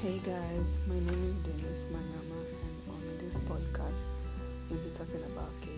Hey guys, my name is Dennis Mayama, and on this podcast, we'll be talking about K